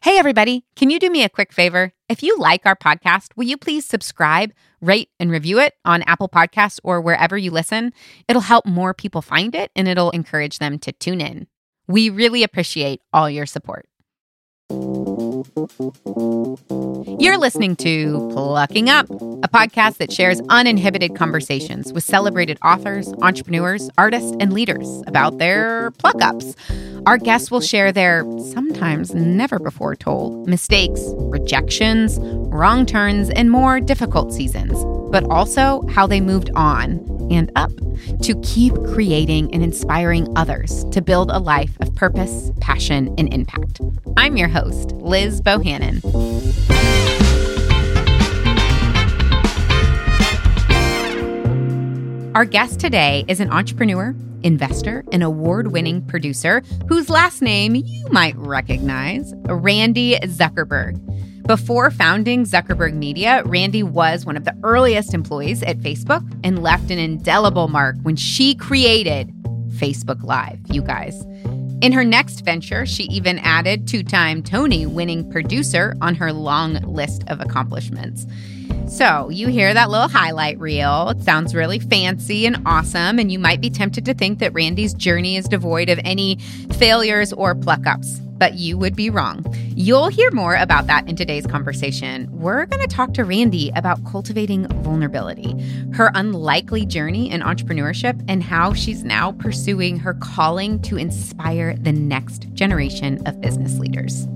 Hey, everybody, can you do me a quick favor? If you like our podcast, will you please subscribe, rate, and review it on Apple Podcasts or wherever you listen? It'll help more people find it and it'll encourage them to tune in. We really appreciate all your support. You're listening to Plucking Up, a podcast that shares uninhibited conversations with celebrated authors, entrepreneurs, artists, and leaders about their pluck ups. Our guests will share their sometimes never before told mistakes, rejections, wrong turns, and more difficult seasons, but also how they moved on and up to keep creating and inspiring others to build a life of purpose, passion, and impact. I'm your host, Liz Bohannon. Our guest today is an entrepreneur, investor, and award winning producer whose last name you might recognize Randi Zuckerberg. Before founding Zuckerberg Media, Randi was one of the earliest employees at Facebook and left an indelible mark when she created Facebook Live, you guys. In her next venture, she even added two time Tony winning producer on her long list of accomplishments. So, you hear that little highlight reel. It sounds really fancy and awesome, and you might be tempted to think that Randi's journey is devoid of any failures or pluck ups but you would be wrong. You'll hear more about that in today's conversation. We're going to talk to Randi about cultivating vulnerability, her unlikely journey in entrepreneurship, and how she's now pursuing her calling to inspire the next generation of business leaders.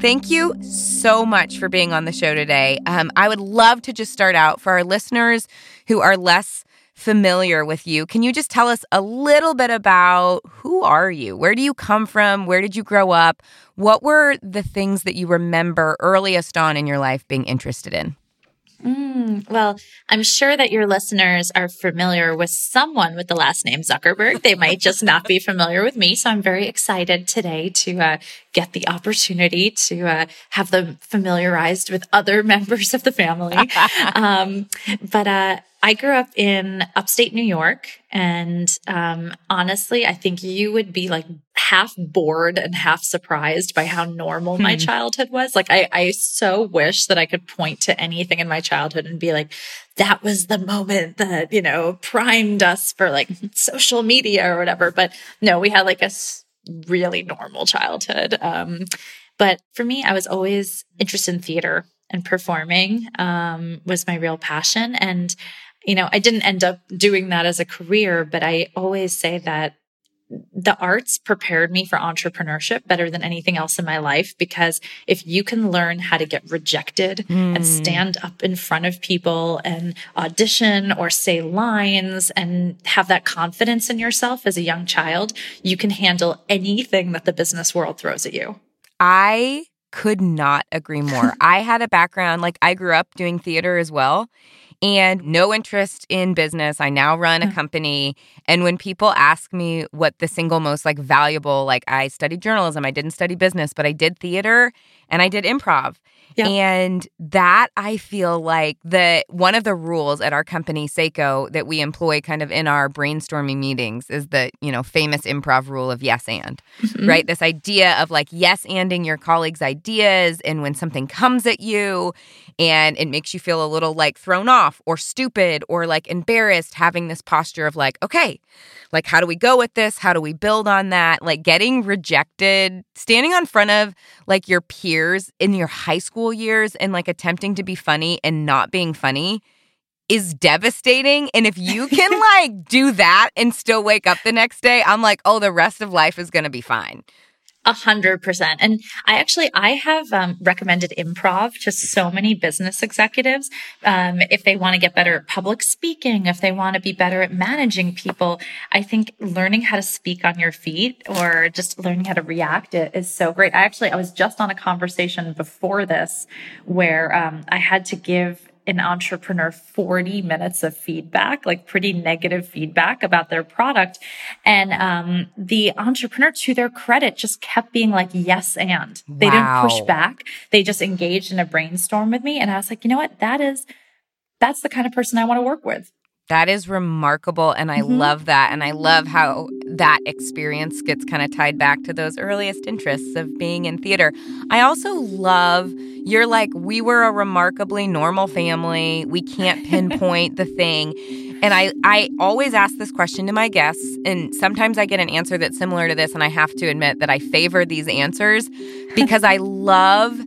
Thank you so much for being on the show today. Um, I would love to just start out for our listeners who are less familiar with you. Can you just tell us a little bit about who are you? Where do you come from? Where did you grow up? What were the things that you remember earliest on in your life being interested in? Mm, well, I'm sure that your listeners are familiar with someone with the last name Zuckerberg. They might just not be familiar with me. So I'm very excited today to uh, get the opportunity to uh, have them familiarized with other members of the family. um, but uh, I grew up in upstate New York. And um, honestly, I think you would be like half bored and half surprised by how normal my hmm. childhood was. Like, I, I so wish that I could point to anything in my childhood and be like, that was the moment that, you know, primed us for like social media or whatever. But no, we had like a really normal childhood. Um, but for me, I was always interested in theater and performing um, was my real passion. And you know, I didn't end up doing that as a career, but I always say that the arts prepared me for entrepreneurship better than anything else in my life because if you can learn how to get rejected mm. and hmm. stand up in front of people and audition or say lines and have that confidence in yourself as a young child, you can handle anything that the business world throws at you. I could not agree more. I had a background, like I grew up doing theater as well and no interest in business. I now run a mm. company. And when people ask me what the single most like valuable, like I studied journalism, I didn't study business, but I did theater and I did improv. Yep. And that I feel like the one of the rules at our company Sseko that we employ kind of in our brainstorming meetings is the, you know, famous improv rule of yes and. Mm-hmm. Right? This idea of like yes anding your colleagues' ideas and when something comes at you and it makes you feel a little like thrown off or stupid or like embarrassed having this posture of like, okay, like how do we go with this? How do we build on that? Like getting rejected, standing on front of like your peers in your high school years and like attempting to be funny and not being funny is devastating. And if you can like do that and still wake up the next day, I'm like, oh, the rest of life is going to be fine. A hundred percent. And I actually, I have um, recommended improv to so many business executives. Um, if they want to get better at public speaking, if they want to be better at managing people, I think learning how to speak on your feet or just learning how to react is so great. I actually, I was just on a conversation before this where um, I had to give an entrepreneur 40 minutes of feedback, like pretty negative feedback about their product. And um, the entrepreneur, to their credit, just kept being like, yes, and they wow. didn't push back. They just engaged in a brainstorm with me. And I was like, you know what? That is, that's the kind of person I want to work with. That is remarkable. And I Mhm. love that. And I love how that experience gets kind of tied back to those earliest interests of being in theater. I also love you're like, we were a remarkably normal family. We can't pinpoint the thing. And I, I always ask this question to my guests, and sometimes I get an answer that's similar to this, and I have to admit that I favor these answers because I love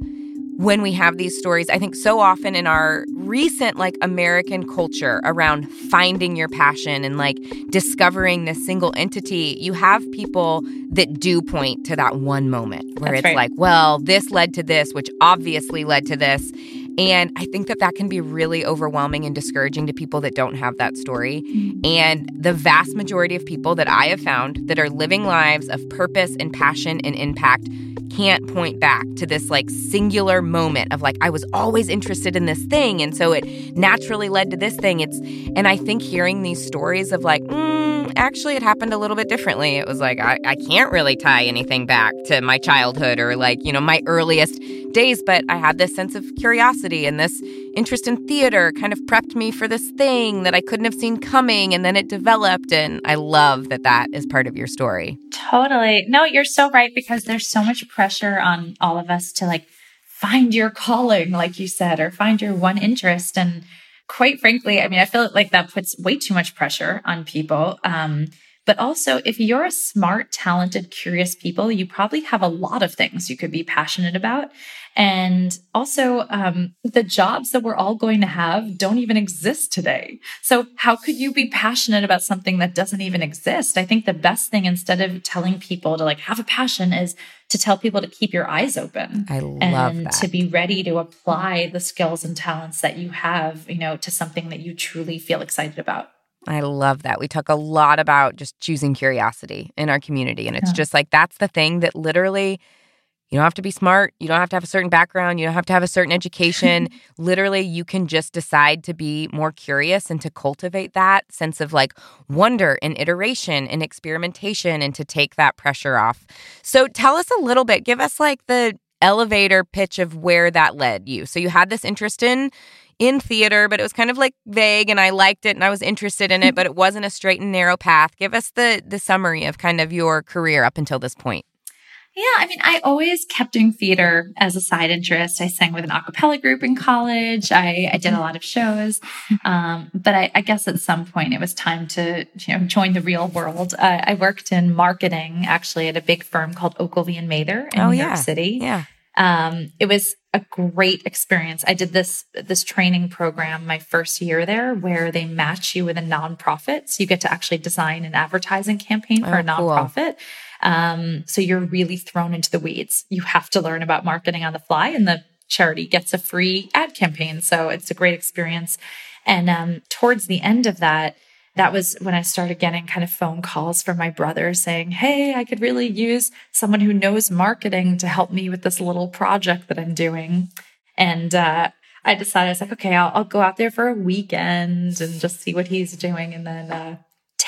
when we have these stories. I think so often in our recent like American culture around finding your passion and like discovering this single entity, you have people that do point to that one moment where That's it's right. like, well, this led to this, which obviously led to this. And I think that that can be really overwhelming and discouraging to people that don't have that story. And the vast majority of people that I have found that are living lives of purpose and passion and impact can't point back to this like singular moment of like I was always interested in this thing and so it naturally led to this thing. It's and I think hearing these stories of like mm, actually it happened a little bit differently. It was like I, I can't really tie anything back to my childhood or like you know my earliest days but I had this sense of curiosity and this interest in theater kind of prepped me for this thing that I couldn't have seen coming and then it developed and I love that that is part of your story Totally. No, you're so right because there's so much pressure on all of us to like find your calling, like you said, or find your one interest. And quite frankly, I mean, I feel like that puts way too much pressure on people. Um, but also, if you're a smart, talented, curious people, you probably have a lot of things you could be passionate about. And also, um, the jobs that we're all going to have don't even exist today. So, how could you be passionate about something that doesn't even exist? I think the best thing, instead of telling people to like have a passion, is to tell people to keep your eyes open I love and that to be ready to apply the skills and talents that you have, you know, to something that you truly feel excited about. I love that. We talk a lot about just choosing curiosity in our community. And it's Yeah. just like that's the thing that literally you don't have to be smart. You don't have to have a certain background. You don't have to have a certain education. literally, you can just decide to be more curious and to cultivate that sense of like wonder and iteration and experimentation and to take that pressure off. So tell us a little bit, give us like the elevator pitch of where that led you. So you had this interest in in theater, but it was kind of like vague and I liked it and I was interested in it, but it wasn't a straight and narrow path. Give us the the summary of kind of your career up until this point. Yeah, I mean, I always kept doing theater as a side interest. I sang with an a cappella group in college. I, I did a lot of shows. Um, but I, I guess at some point it was time to, you know, join the real world. Uh, I worked in marketing actually at a big firm called Ogilvy and Mather in Oh, New yeah. York City. Yeah. Um, it was a great experience. I did this this training program my first year there, where they match you with a nonprofit, so you get to actually design an advertising campaign for Oh, a cool. Um, so you're really thrown into the weeds. You have to learn about marketing on the fly, and the charity gets a free ad campaign. So it's a great experience. And um, towards the end of that, that was when I started getting kind of phone calls from my brother saying, Hey, I could really use someone who knows marketing to help me with this little project that I'm doing. And uh, I decided, I was like, okay, I'll, I'll go out there for a weekend and just see what he's doing. And then uh,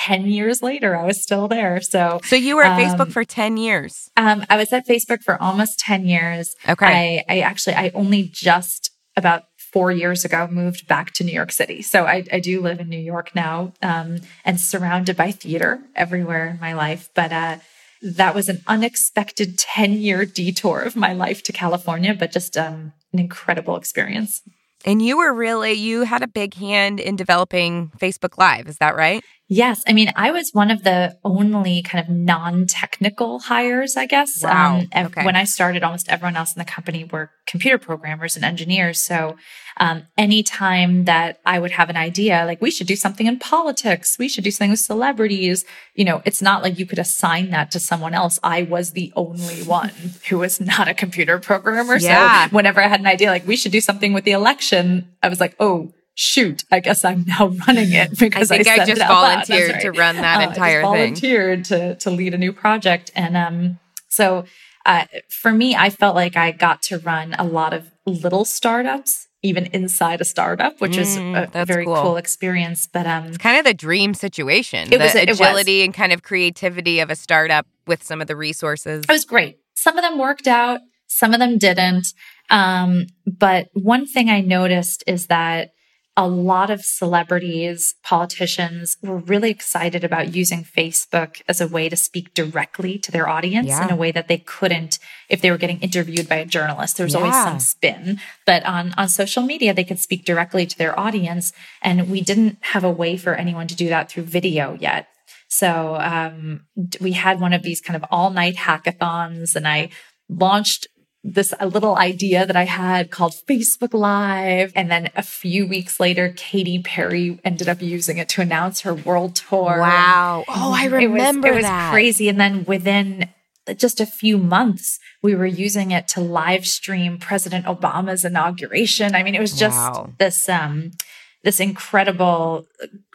10 years later, I was still there. So So you were at Um, Facebook for 10 years. um, I was at Facebook for almost 10 years. Okay. I, I actually, I only just about four years ago moved back to New York City. So I, I do live in New York now um, and surrounded by theater everywhere in my life. But uh, that was an unexpected 10 year detour of my life to California, but just um, an incredible experience. and you were really you had a big hand in developing Facebook Live, is that right? Yes. I mean, I was one of the only kind of non technical hires, I guess. Wow. ev- Okay. When I started, almost everyone else in the company were computer programmers and engineers. So, um, anytime that I would have an idea, like we should do something in politics, we should do something with celebrities, you know, it's not like you could assign that to someone else. I was the only one who was not a computer programmer. Yeah. So, whenever I had an idea, like we should do something with the election, I was like, oh, shoot, I guess I'm now running it because I, think I said just it out loud. That's volunteered to run that Uh, I entire thing. volunteered to to lead a new project, and um, so uh, for me, I felt like I got to run a lot of little startups, even inside a startup, which is Mm, a very cool. cool. experience. But um, Kind of the dream situation. It was- the it was. agility and kind of creativity of a startup with some of the resources. It was great. Some of them worked out, some of them didn't. Um, but one thing I noticed is that a lot of celebrities, politicians were really excited about using Facebook as a way to speak directly to their audience Yeah. in a way that they couldn't if they were getting interviewed by a journalist. There's always Yeah. some spin, but on on social media they could speak directly to their audience, and we didn't have a way for anyone to do that through video yet. So um, we had one of these kind of all night hackathons, and I launched this a little idea that I had called Facebook Live. And then a few weeks later, Katy Perry ended up using it to announce her world tour. Wow. Oh, I It was- remember it was, crazy. And then within just a few months, we were using it to live stream President Obama's inauguration. I mean, it was just Wow. this um this incredible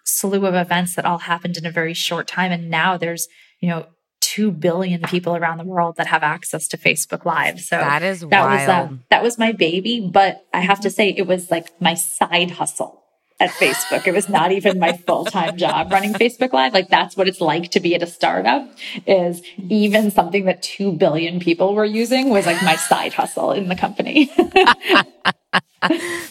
slew of events that all happened in a very short time. And now there's, you know, two billion people around the world that have access to Facebook Live. So That is that wild. was uh, that was my baby, but I have to say it was like my side hustle at Facebook. It was not even my full-time job running Facebook Live. Like that's what it's like to be at a startup is even something that 2 billion people were using was like my side hustle in the company.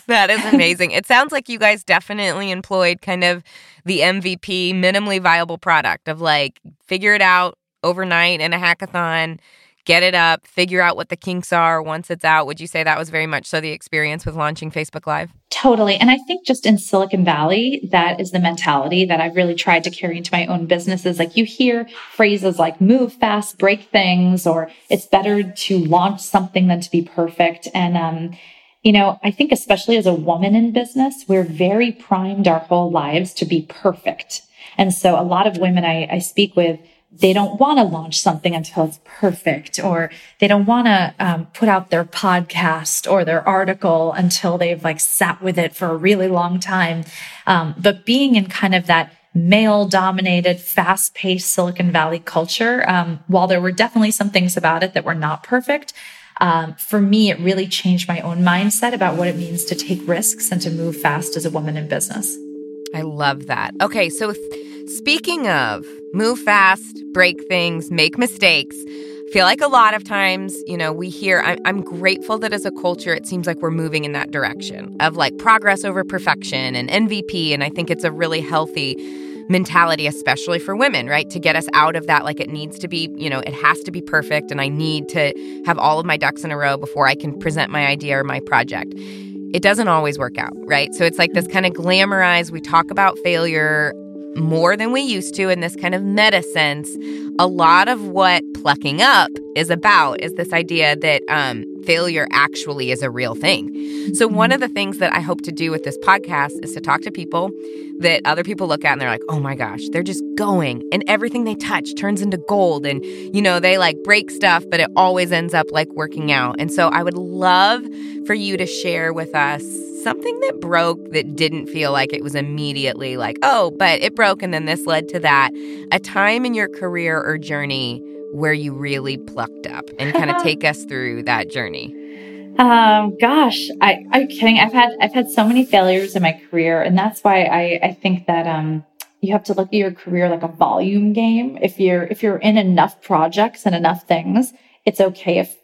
that is amazing. It sounds like you guys definitely employed kind of the MVP, minimally viable product of like figure it out overnight in a hackathon, get it up, figure out what the kinks are once it's out. Would you say that was very much so the experience with launching Facebook Live? Totally. And I think just in Silicon Valley, that is the mentality that I've really tried to carry into my own businesses. Like you hear phrases like move fast, break things, or it's better to launch something than to be perfect. And, um, you know, I think especially as a woman in business, we're very primed our whole lives to be perfect. And so a lot of women I, I speak with, they don't want to launch something until it's perfect, or they don't want to um, put out their podcast or their article until they've like sat with it for a really long time. Um, but being in kind of that male dominated, fast paced Silicon Valley culture, um, while there were definitely some things about it that were not perfect, um, for me, it really changed my own mindset about what it means to take risks and to move fast as a woman in business. I love that. Okay, so th- speaking of move fast, break things, make mistakes, I feel like a lot of times, you know, we hear, I'm, I'm grateful that as a culture, it seems like we're moving in that direction of like progress over perfection and MVP. And I think it's a really healthy mentality, especially for women, right? To get us out of that, like it needs to be, you know, it has to be perfect. And I need to have all of my ducks in a row before I can present my idea or my project it doesn't always work out, right? So it's like this kind of glamorized, we talk about failure more than we used to in this kind of meta sense. A lot of what plucking up is about is this idea that um, failure actually is a real thing. So, one of the things that I hope to do with this podcast is to talk to people that other people look at and they're like, oh my gosh, they're just going and everything they touch turns into gold. And, you know, they like break stuff, but it always ends up like working out. And so, I would love for you to share with us something that broke that didn't feel like it was immediately like, oh, but it broke and then this led to that. A time in your career or journey where you really plucked up and kind of take us through that journey. Um, gosh, I, I'm kidding. I've had, I've had so many failures in my career. And that's why I, I think that, um, you have to look at your career like a volume game. If you're, if you're in enough projects and enough things, it's okay if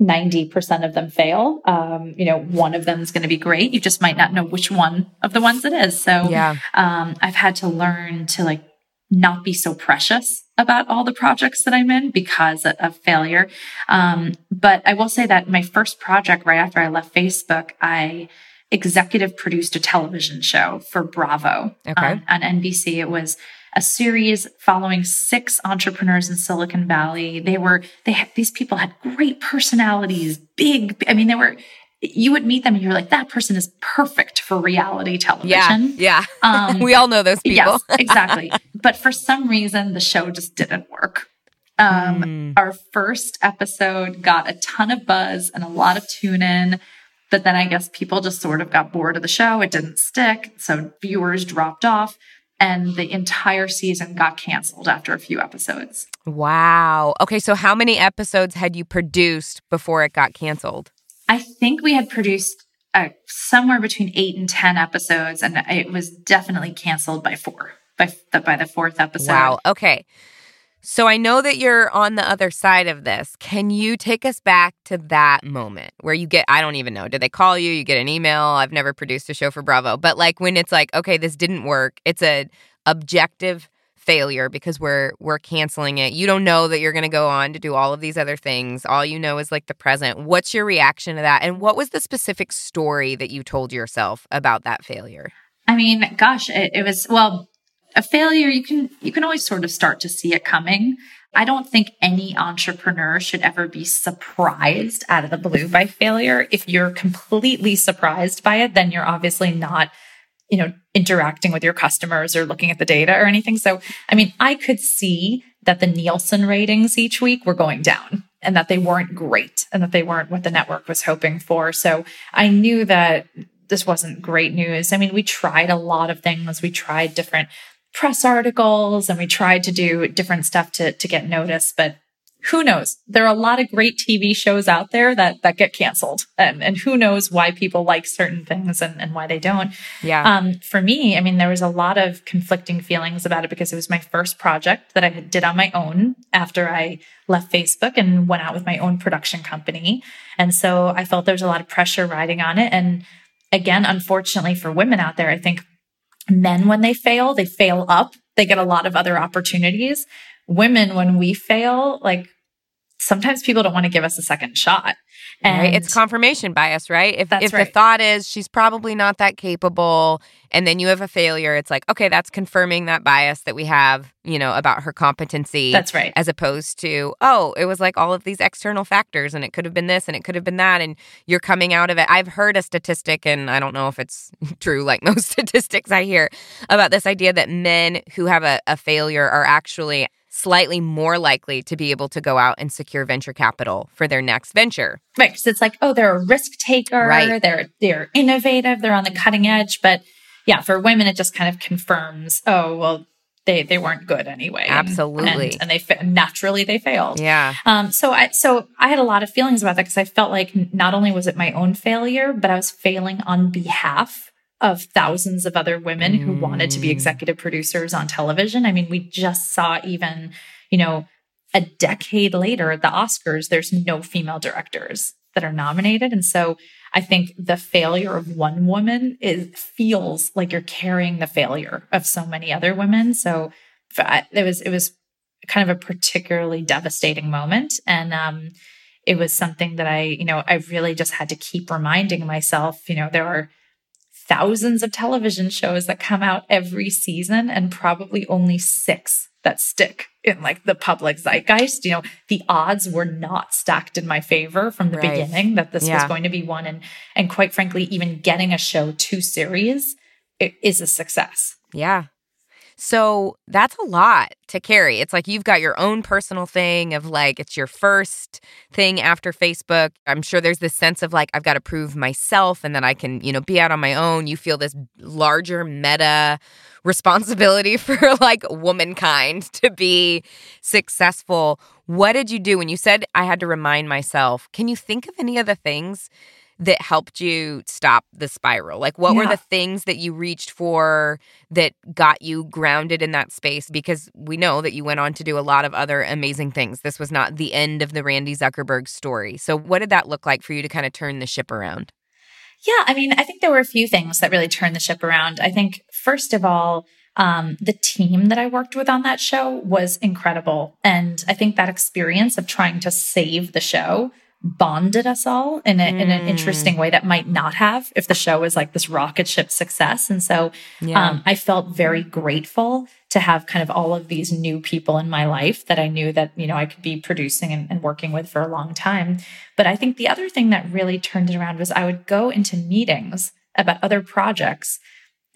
90% of them fail. Um, you know, one of them is going to be great. You just might not know which one of the ones it is. So, Yeah. um, I've had to learn to like not be so precious about all the projects that I'm in because of, of failure. Um, but I will say that my first project right after I left Facebook, I executive produced a television show for Bravo Okay. on, on NBC. It was a series following six entrepreneurs in Silicon Valley. They were, they had, these people had great personalities, big, I mean, they were, you would meet them and you're like, that person is perfect for reality Yeah. television. Yeah. Um, we all know those people. Yes, exactly. but for some reason, the show just didn't work. Um, Mm. Our first episode got a ton of buzz and a lot of tune in, but then I guess people just sort of got bored of the show. It didn't stick. So viewers dropped off and the entire season got canceled after a few episodes. Wow. Okay, so how many episodes had you produced before it got canceled? I think we had produced uh, somewhere between eight and 10 episodes, and it was definitely canceled by four, by, the, by the fourth episode. Wow. Okay. So I know that you're on the other side of this. Can you take us back to that moment where you get I don't even know. Did they call you? You get an email. I've never produced a show for Bravo. But like when it's like, okay, this didn't work. It's a objective failure because we're we're canceling it. You don't know that you're going to go on to do all of these other things. All you know is like the present. What's your reaction to that? And what was the specific story that you told yourself about that failure? I mean, gosh, it, it was well, a failure you can you can always sort of start to see it coming. I don't think any entrepreneur should ever be surprised out of the blue by failure. If you're completely surprised by it, then you're obviously not you know, interacting with your customers or looking at the data or anything. So, I mean, I could see that the Nielsen ratings each week were going down and that they weren't great and that they weren't what the network was hoping for. So I knew that this wasn't great news. I mean, we tried a lot of things. We tried different press articles and we tried to do different stuff to, to get noticed, but who knows? There are a lot of great TV shows out there that that get canceled, and and who knows why people like certain things and, and why they don't. Yeah. Um, for me, I mean, there was a lot of conflicting feelings about it because it was my first project that I did on my own after I left Facebook and went out with my own production company, and so I felt there was a lot of pressure riding on it. And again, unfortunately for women out there, I think men when they fail, they fail up. They get a lot of other opportunities women, when we fail, like sometimes people don't want to give us a second shot. And right? it's confirmation bias, right? If if right. the thought is she's probably not that capable and then you have a failure, it's like, okay, that's confirming that bias that we have, you know, about her competency. That's right. As opposed to, oh, it was like all of these external factors and it could have been this and it could have been that and you're coming out of it. I've heard a statistic and I don't know if it's true like most statistics I hear about this idea that men who have a, a failure are actually slightly more likely to be able to go out and secure venture capital for their next venture. Right. Because it's like, oh, they're a risk taker. Right. They're they're innovative. They're on the cutting edge. But yeah, for women, it just kind of confirms, oh, well, they they weren't good anyway. Absolutely. And, and they fa- naturally they failed. Yeah. Um. So I so I had a lot of feelings about that because I felt like not only was it my own failure, but I was failing on behalf of thousands of other women mm. who wanted to be mm. executive producers on television. I mean, we just saw even, you know, a decade later at the Oscars, there's no female directors that are nominated. And so I think the failure of one woman is feels like you're carrying the failure of so many other women. So it was it was kind of a particularly devastating moment. And um it was something that I, you know, I really just had to keep reminding myself, you know, there are thousands of television shows that come out every season and probably only six that stick in like the public zeitgeist. You know, the odds were not stacked in my favor from the right. beginning that this yeah. was going to be one. And and quite frankly, even getting a show to series is a success. Yeah. So that's a lot to carry. It's like you've got your own personal thing of like, it's your first thing after Facebook. I'm sure there's this sense of like, I've got to prove myself and then I can, you know, be out on my own. You feel this larger meta responsibility for like womankind to be successful. What did you do when you said I had to remind myself? Can you think of any of the things that helped you stop the spiral? Like, what yeah. were the things that you reached for that got you grounded in that space? Because we know that you went on to do a lot of other amazing things. This was not the end of the Randi Zuckerberg story. So, what did that look like for you to kind of turn the ship around? Yeah, I mean, I think there were a few things that really turned the ship around. I think, first of all, um, the team that I worked with on that show was incredible. And I think that experience of trying to save the show bonded us all in, a, mm. in an interesting way that might not have if the show was like this rocket ship success. And so yeah. um, I felt very grateful to have kind of all of these new people in my life that I knew that, you know, I could be producing and, and working with for a long time. But I think the other thing that really turned it around was I would go into meetings about other projects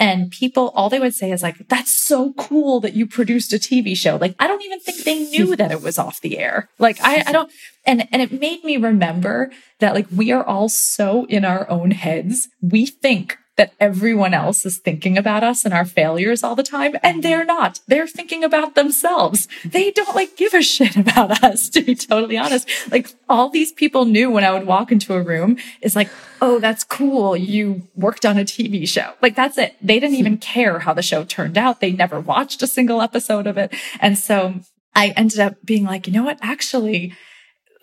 and people, all they would say is like, that's so cool that you produced a TV show. Like, I don't even think they knew that it was off the air. Like, I, I don't, and, and it made me remember that like we are all so in our own heads. We think that everyone else is thinking about us and our failures all the time. And mm-hmm. they're not. They're thinking about themselves. They don't like give a shit about us, to be totally honest. Like all these people knew when I would walk into a room is like, oh, that's cool. You worked on a TV show. Like that's it. They didn't even care how the show turned out. They never watched a single episode of it. And so I ended up being like, you know what? Actually,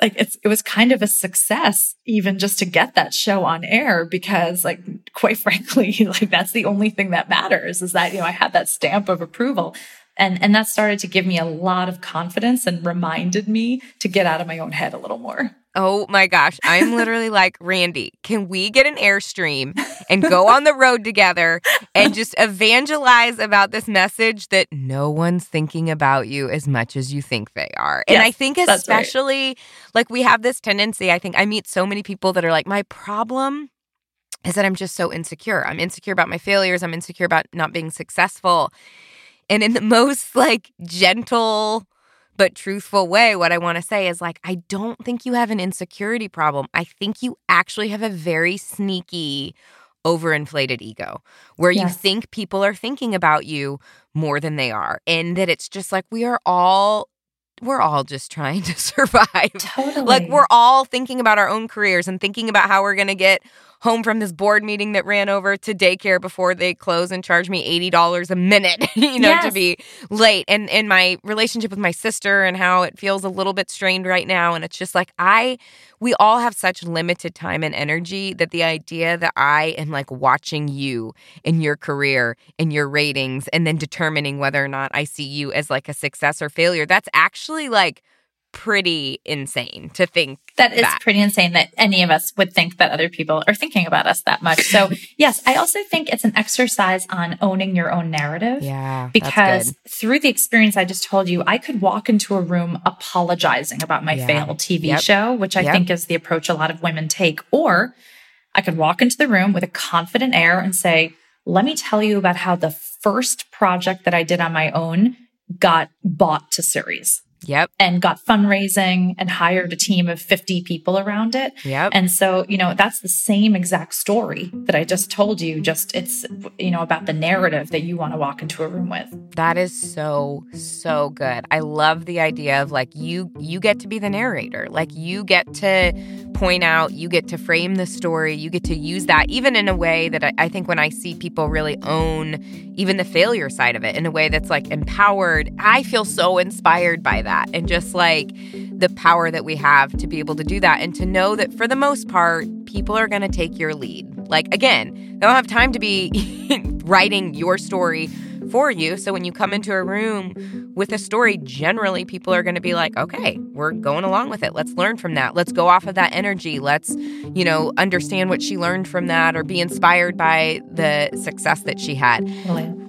like it's, it was kind of a success even just to get that show on air because like quite frankly like that's the only thing that matters is that you know i had that stamp of approval. And and that started to give me a lot of confidence and reminded me to get out of my own head a little more Oh my gosh. I'm literally like, Randi, can we get an Airstream and go on the road together and just evangelize about this message that no one's thinking about you as much as you think they are? Yes, and I think, that's right. especially, like, we have this tendency. I think I meet so many people that are like, my problem is that I'm just so insecure. I'm insecure about my failures. I'm insecure about not being successful. And in the most like gentle, but truthful way, what I want to say is like, I don't think you have an insecurity problem. I think you actually have a very sneaky, overinflated ego where you think people are thinking about you more than they are. And that it's just like we are all, we're all just trying to survive. totally Like we're all thinking about our own careers and thinking about how we're going to get home from this board meeting that ran over to daycare before they close and charge me $80 a minute, you know, to be late. And and my relationship with my sister and how it feels a little bit strained right now and it's just like I we all have such limited time and energy that the idea that I am like watching you in your career and your ratings and then determining whether or not I see you as like a success or failure, that's actually like pretty insane to think That is that. pretty insane that any of us would think that other people are thinking about us that much. So, yes, I also think it's an exercise on owning your own narrative. Yeah. Because through the experience I just told you, I could walk into a room apologizing about my Yeah. failed TV Yep. show, which I Yep. think is the approach a lot of women take. Or I could walk into the room with a confident air and say, let me tell you about how the first project that I did on my own got bought to series Yep. and got fundraising and hired a team of 50 people around it. Yep. And so, you know, that's the same exact story that I just told you. Just it's, you know, about the narrative that you want to walk into a room with. That is so so good. I love the idea of like you you get to be the narrator. Like you get to point out, you get to frame the story, you get to use that even in a way that I, I think when I see people really own even the failure side of it in a way that's like empowered, I feel so inspired by that. And just like the power that we have to be able to do that and to know that for the most part, people are going to take your lead. Like, again, they don't have time to be writing your story for you. So when you come into a room with a story, generally people are going to be like, okay, we're going along with it. Let's learn from that. Let's go off of that energy. Let's, you know, understand what she learned from that or be inspired by the success that she had.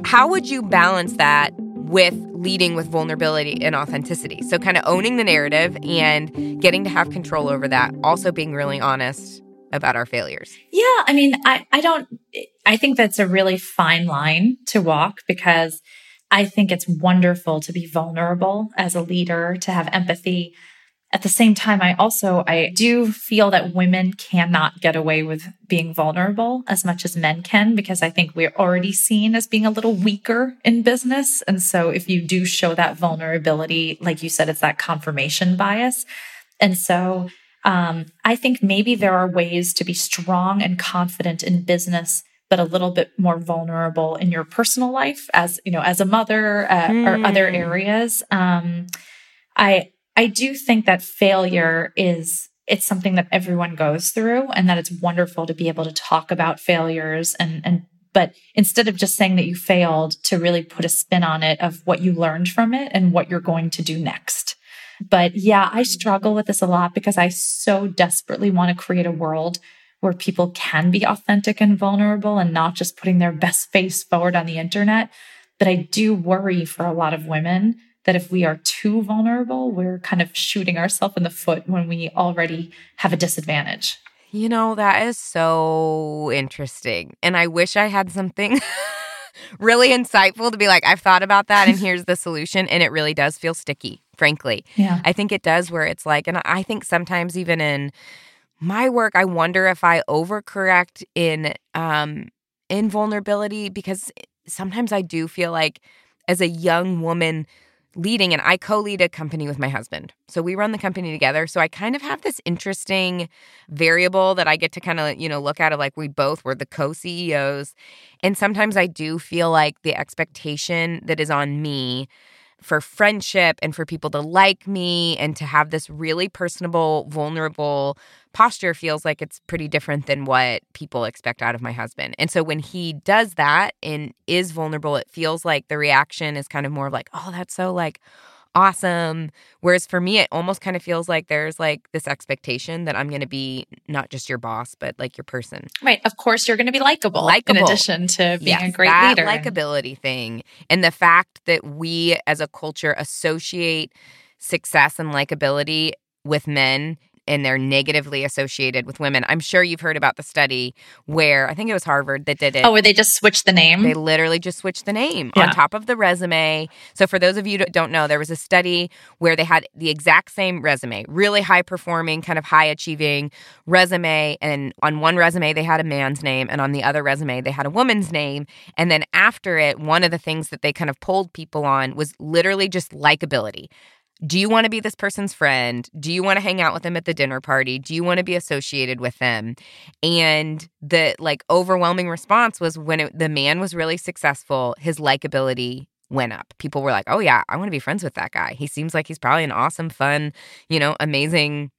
How would you balance that with leading with vulnerability and authenticity? So, kind of owning the narrative and getting to have control over that, also being really honest about our failures. Yeah. I mean, I, I don't, I think that's a really fine line to walk because I think it's wonderful to be vulnerable as a leader, to have empathy. At the same time, I also, I do feel that women cannot get away with being vulnerable as much as men can because I think we're already seen as being a little weaker in business. And so if you do show that vulnerability, like you said, it's that confirmation bias. And so um, I think maybe there are ways to be strong and confident in business, but a little bit more vulnerable in your personal life, as you know, as a mother uh, or other Hmm. areas. Um, I I do think that failure is it's something that everyone goes through, and that it's wonderful to be able to talk about failures and and. But instead of just saying that you failed, to really put a spin on it of what you learned from it and what you're going to do next. But yeah, I struggle with this a lot because I so desperately want to create a world where people can be authentic and vulnerable and not just putting their best face forward on the internet. But I do worry for a lot of women that if we are too vulnerable, we're kind of shooting ourselves in the foot when we already have a disadvantage. You know, that is so interesting. And I wish I had something really insightful to be like, I've thought about that and here's the solution. And it really does feel sticky, frankly. Yeah. I think it does where it's like, and I think sometimes even in my work, I wonder if I overcorrect in um in vulnerability because sometimes I do feel like as a young woman leading and I co-lead a company with my husband. So we run the company together. So I kind of have this interesting variable that I get to kind of, you know, look at it like we both were the co-CEOs. And sometimes I do feel like the expectation that is on me for friendship and for people to like me and to have this really personable, vulnerable posture feels like it's pretty different than what people expect out of my husband. And so when he does that and is vulnerable, it feels like the reaction is kind of more like, oh, that's so like awesome. Whereas for me, it almost kind of feels like there's like this expectation that I'm going to be not just your boss, but like your person. Right. Of course, you're going to be likable. In addition to being yes, a great that leader. likability thing, and the fact that we as a culture associate success and likability with men and they're negatively associated with women. I'm sure you've heard about the study where I think it was Harvard that did it. Oh, where they just switched the name? They literally just switched the name Yeah. on top of the resume. So, for those of you that don't know, there was a study where they had the exact same resume, really high performing, kind of high achieving resume. And on one resume, they had a man's name, and on the other resume, they had a woman's name. And then after it, one of the things that they kind of polled people on was literally just likability. Do you want to be this person's friend? Do you want to hang out with them at the dinner party? Do you want to be associated with them? And the like overwhelming response was when it, the man was really successful, his likability went up. People were like, "Oh yeah, I want to be friends with that guy. He seems like he's probably an awesome, fun, you know, amazing,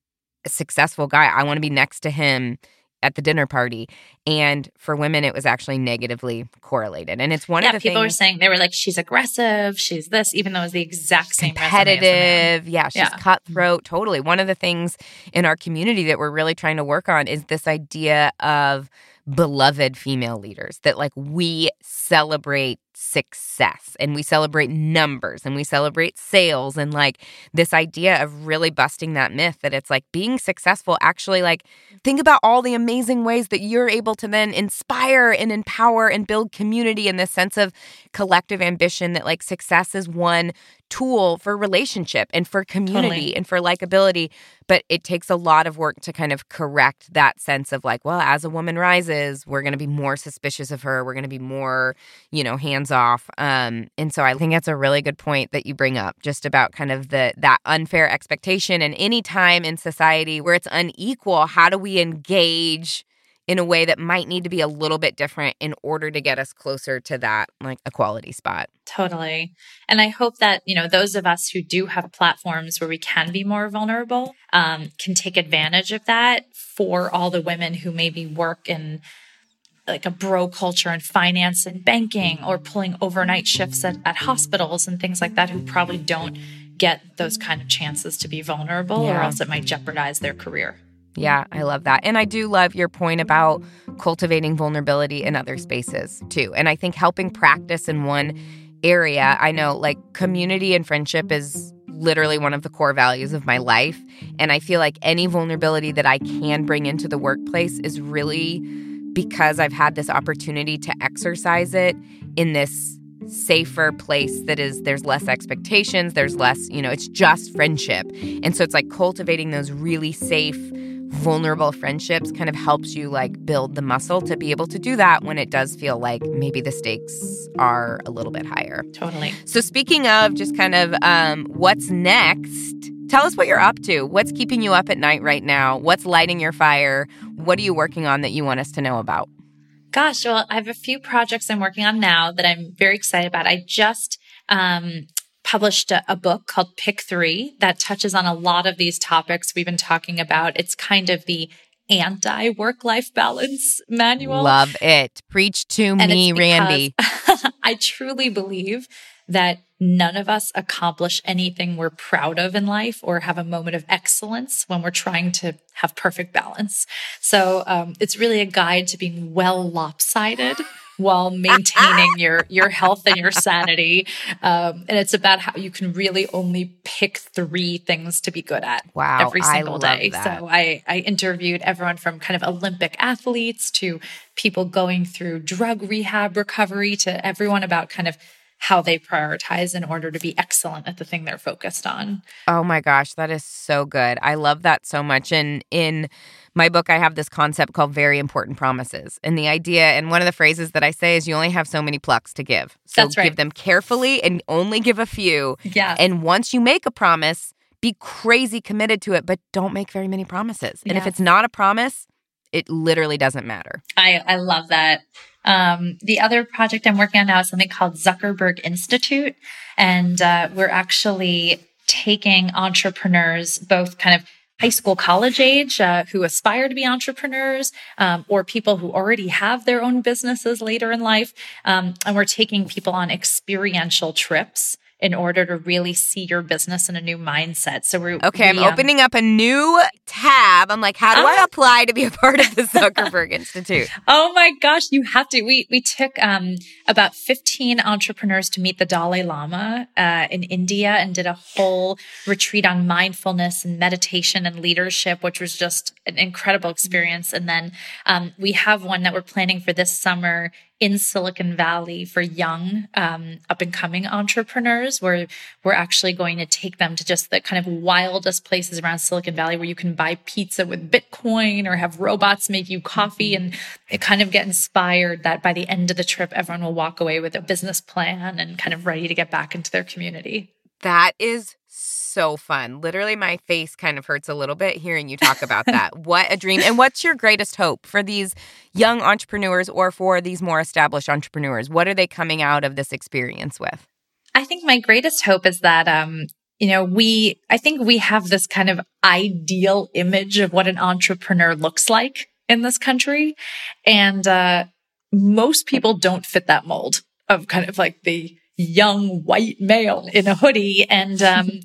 successful guy. I want to be next to him." At the dinner party, and for women, it was actually negatively correlated. And it's one yeah, of the people were saying they were like, she's aggressive, she's this, even though it's the exact same resume as the man. competitive. Yeah, she's Yeah. cutthroat. Totally. One of the things in our community that we're really trying to work on is this idea of beloved female leaders that like we celebrate success and we celebrate numbers and we celebrate sales and like this idea of really busting that myth that it's like being successful actually like think about all the amazing ways that you're able to then inspire and empower and build community and this sense of collective ambition that like success is one tool for relationship and for community Totally. and for likability but it takes a lot of work to kind of correct that sense of like well as a woman rises we're going to be more suspicious of her we're going to be more you know hands off um and so i think that's a really good point that you bring up just about kind of the that unfair expectation and any time in society where it's unequal how do we engage in a way that might need to be a little bit different in order to get us closer to that like equality spot Totally. And I hope that, you know, those of us who do have platforms where we can be more vulnerable um, can take advantage of that for all the women who maybe work in like a bro culture and finance and banking or pulling overnight shifts at, at hospitals and things like that who probably don't get those kind of chances to be vulnerable or else it might jeopardize their career. Yeah, I love that. And I do love your point about cultivating vulnerability in other spaces too. And I think helping practice in one area, I know like community and friendship is literally one of the core values of my life. And I feel like any vulnerability that I can bring into the workplace is really because I've had this opportunity to exercise it in this safer place that is there's less expectations there's less you know it's just friendship and so it's like cultivating those really safe vulnerable friendships kind of helps you like build the muscle to be able to do that when it does feel like maybe the stakes are a little bit higher. Totally. So speaking of just kind of um, what's next, tell us what you're up to. What's keeping you up at night right now? What's lighting your fire? What are you working on that you want us to know about? Gosh, well, I have a few projects I'm working on now that I'm very excited about. I just um, published a, a book called Pick Three that touches on a lot of these topics we've been talking about. It's kind of the anti work life balance manual. Love it. Preach to And me, Randi. I truly believe that none of us accomplish anything we're proud of in life or have a moment of excellence when we're trying to have perfect balance. So um, it's really a guide to being well lopsided. While maintaining your your health and your sanity, um, and it's about how you can really only pick three things to be good at Wow, every single day. that. So I, I interviewed everyone from kind of Olympic athletes to people going through drug rehab recovery to everyone about kind of how they prioritize in order to be excellent at the thing they're focused on. Oh my gosh, that is so good. I love that so much. And in my book, I have this concept called very important promises. And the idea, and one of the phrases that I say is you only have so many plucks to give. So That's right. give them carefully and only give a few. Yeah. And once you make a promise, be crazy committed to it, but don't make very many promises. And if it's not a promise, it literally doesn't matter. I, I love that. Um, the other project I'm working on now is something called Zuckerberg Institute. And uh, we're actually taking entrepreneurs, both kind of high school, college age, uh, who aspire to be entrepreneurs, um, or people who already have their own businesses later in life. Um, and we're taking people on experiential trips in order to really see your business in a new mindset. So we're okay. I'm um, opening up a new tab. I'm like, how do I ah. apply to be a part of the Zuckerberg Institute? Oh my gosh, you have to. We we took um, about 15 entrepreneurs to meet the Dalai Lama uh, in India and did a whole retreat on mindfulness and meditation and leadership, which was just an incredible experience. And then um, we have one that we're planning for this summer in Silicon Valley for young, um, up and coming entrepreneurs, where we're actually going to take them to just the kind of wildest places around Silicon Valley where you can buy pizza with Bitcoin or have robots make you coffee. And kind of get inspired that by the end of the trip, everyone will walk away with a business plan and kind of ready to get back into their community. That is so fun. Literally, my face kind of hurts a little bit hearing you talk about that. what a dream. And what's your greatest hope for these young entrepreneurs or for these more established entrepreneurs? What are they coming out of this experience with? I think my greatest hope is that, um, you know, we, I think we have this kind of ideal image of what an entrepreneur looks like in this country. And, uh, most people don't fit that mold of kind of like the young white male in a hoodie. And, um,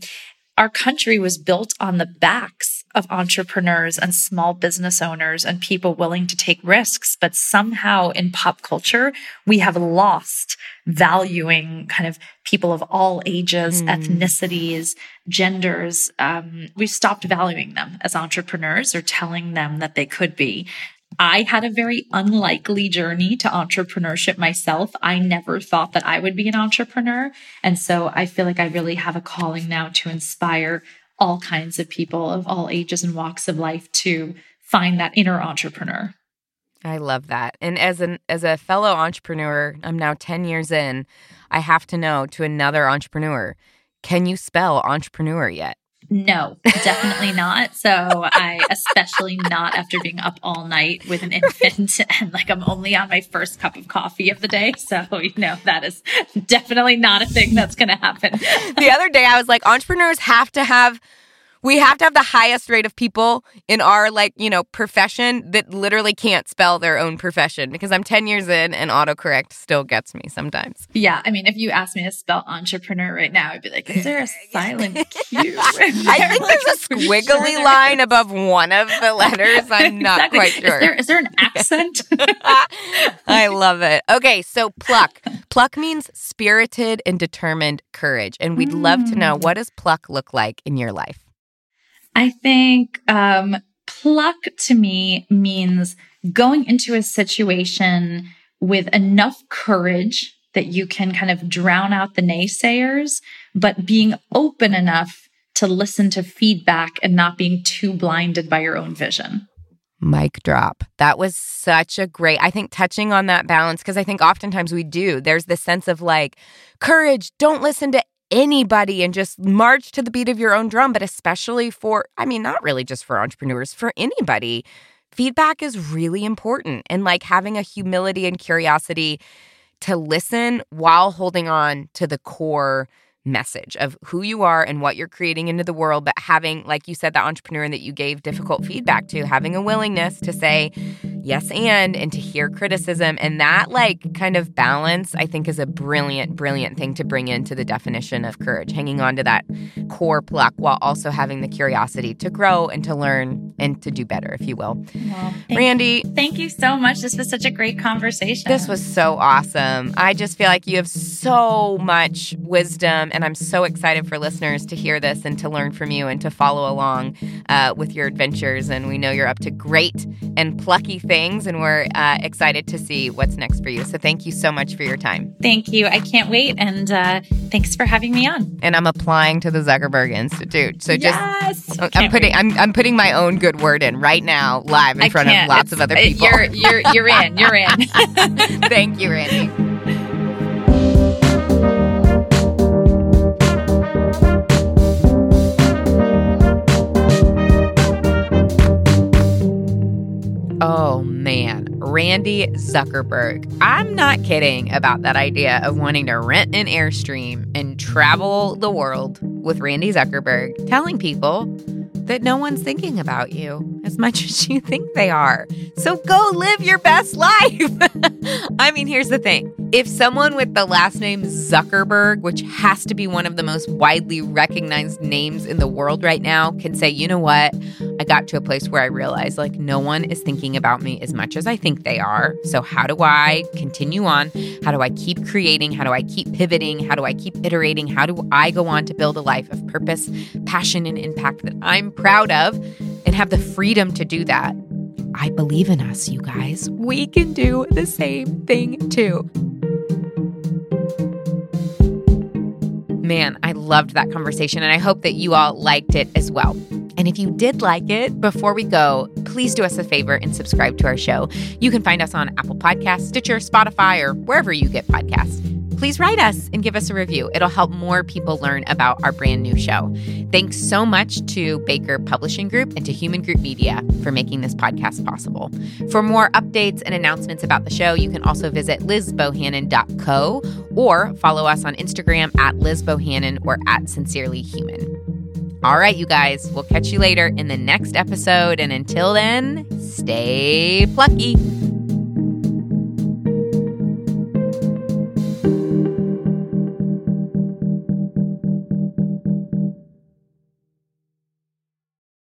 our country was built on the backs of entrepreneurs and small business owners and people willing to take risks. But somehow in pop culture, we have lost valuing kind of people of all ages, mm. ethnicities, genders. Um, we've stopped valuing them as entrepreneurs or telling them that they could be. I had a very unlikely journey to entrepreneurship myself. I never thought that I would be an entrepreneur. And so I feel like I really have a calling now to inspire all kinds of people of all ages and walks of life to find that inner entrepreneur. I love that. And as an as a fellow entrepreneur, I'm now 10 years in, I have to know to another entrepreneur, can you spell entrepreneur yet? No, definitely not. So I, especially not after being up all night with an infant and like I'm only on my first cup of coffee of the day. So, you know, that is definitely not a thing that's going to happen. the other day I was like, entrepreneurs have to have we have to have the highest rate of people in our like you know profession that literally can't spell their own profession because i'm 10 years in and autocorrect still gets me sometimes. Yeah i mean if you asked me to spell entrepreneur right now i'd be like is there a silent q i think there's a squiggly line above one of the letters. I'm not exactly. quite sure. is there, is there an accent? I love it. Okay so pluck. Pluck means spirited and determined courage and we'd mm. love to know mm. what does pluck look like in your life I think um, pluck to me means going into a situation with enough courage that you can kind of drown out the naysayers, but being open enough to listen to feedback and not being too blinded by your own vision. Mic drop. That was such a great, I think, touching on that balance, because I think oftentimes we do. There's this sense of like, courage, don't listen to anybody and just march to the beat of your own drum, but especially for, I mean, not really just for entrepreneurs, for anybody. Feedback is really important. And like having a humility and curiosity to listen while holding on to the core message of who you are and what you're creating into the world, but having, like you said, the entrepreneur that you gave difficult mm-hmm. feedback to, having a willingness to say yes and and to hear criticism. And that like kind of balance, I think, is a brilliant, brilliant thing to bring into the definition of courage, hanging on to that core pluck while also having the curiosity to grow and to learn and to do better, if you will. Well, thank Randi. You. Thank you so much. This was such a great conversation. This was so awesome. I just feel like you have so much wisdom and I'm so excited for listeners to hear this and to learn from you and to follow along uh, with your adventures. And we know you're up to great and plucky things, and we're uh, excited to see what's next for you. So thank you so much for your time. Thank you. I can't wait. And uh, thanks for having me on. And I'm applying to the Zuckerberg Institute. So just yes! I'm putting I'm, I'm putting my own good word in right now, live in I front of lots it's, of other people. You're you're you're in. You're in. thank you, Randi. Oh, Randi Zuckerberg. I'm not kidding about that idea of wanting to rent an Airstream and travel the world with Randi Zuckerberg, telling people that no one's thinking about you as much as you think they are. So go live your best life. I mean, here's the thing if someone with the last name Zuckerberg, which has to be one of the most widely recognized names in the world right now, can say, you know what? I got to a place where I realized like no one is thinking about me as much as I think they are. So, how do I continue on? How do I keep creating? How do I keep pivoting? How do I keep iterating? How do I go on to build a life of purpose, passion, and impact that I'm proud of and have the freedom to do that? I believe in us, you guys. We can do the same thing too. Man, I loved that conversation, and I hope that you all liked it as well. And if you did like it, before we go, please do us a favor and subscribe to our show. You can find us on Apple Podcasts, Stitcher, Spotify, or wherever you get podcasts. Please write us and give us a review. It'll help more people learn about our brand new show. Thanks so much to Baker Publishing Group and to Hueman Group Media for making this podcast possible. For more updates and announcements about the show, you can also visit lizbohannon.co or follow us on Instagram at lizbohannon or at sincerelyhueman. All right, you guys, we'll catch you later in the next episode. And until then, stay plucky.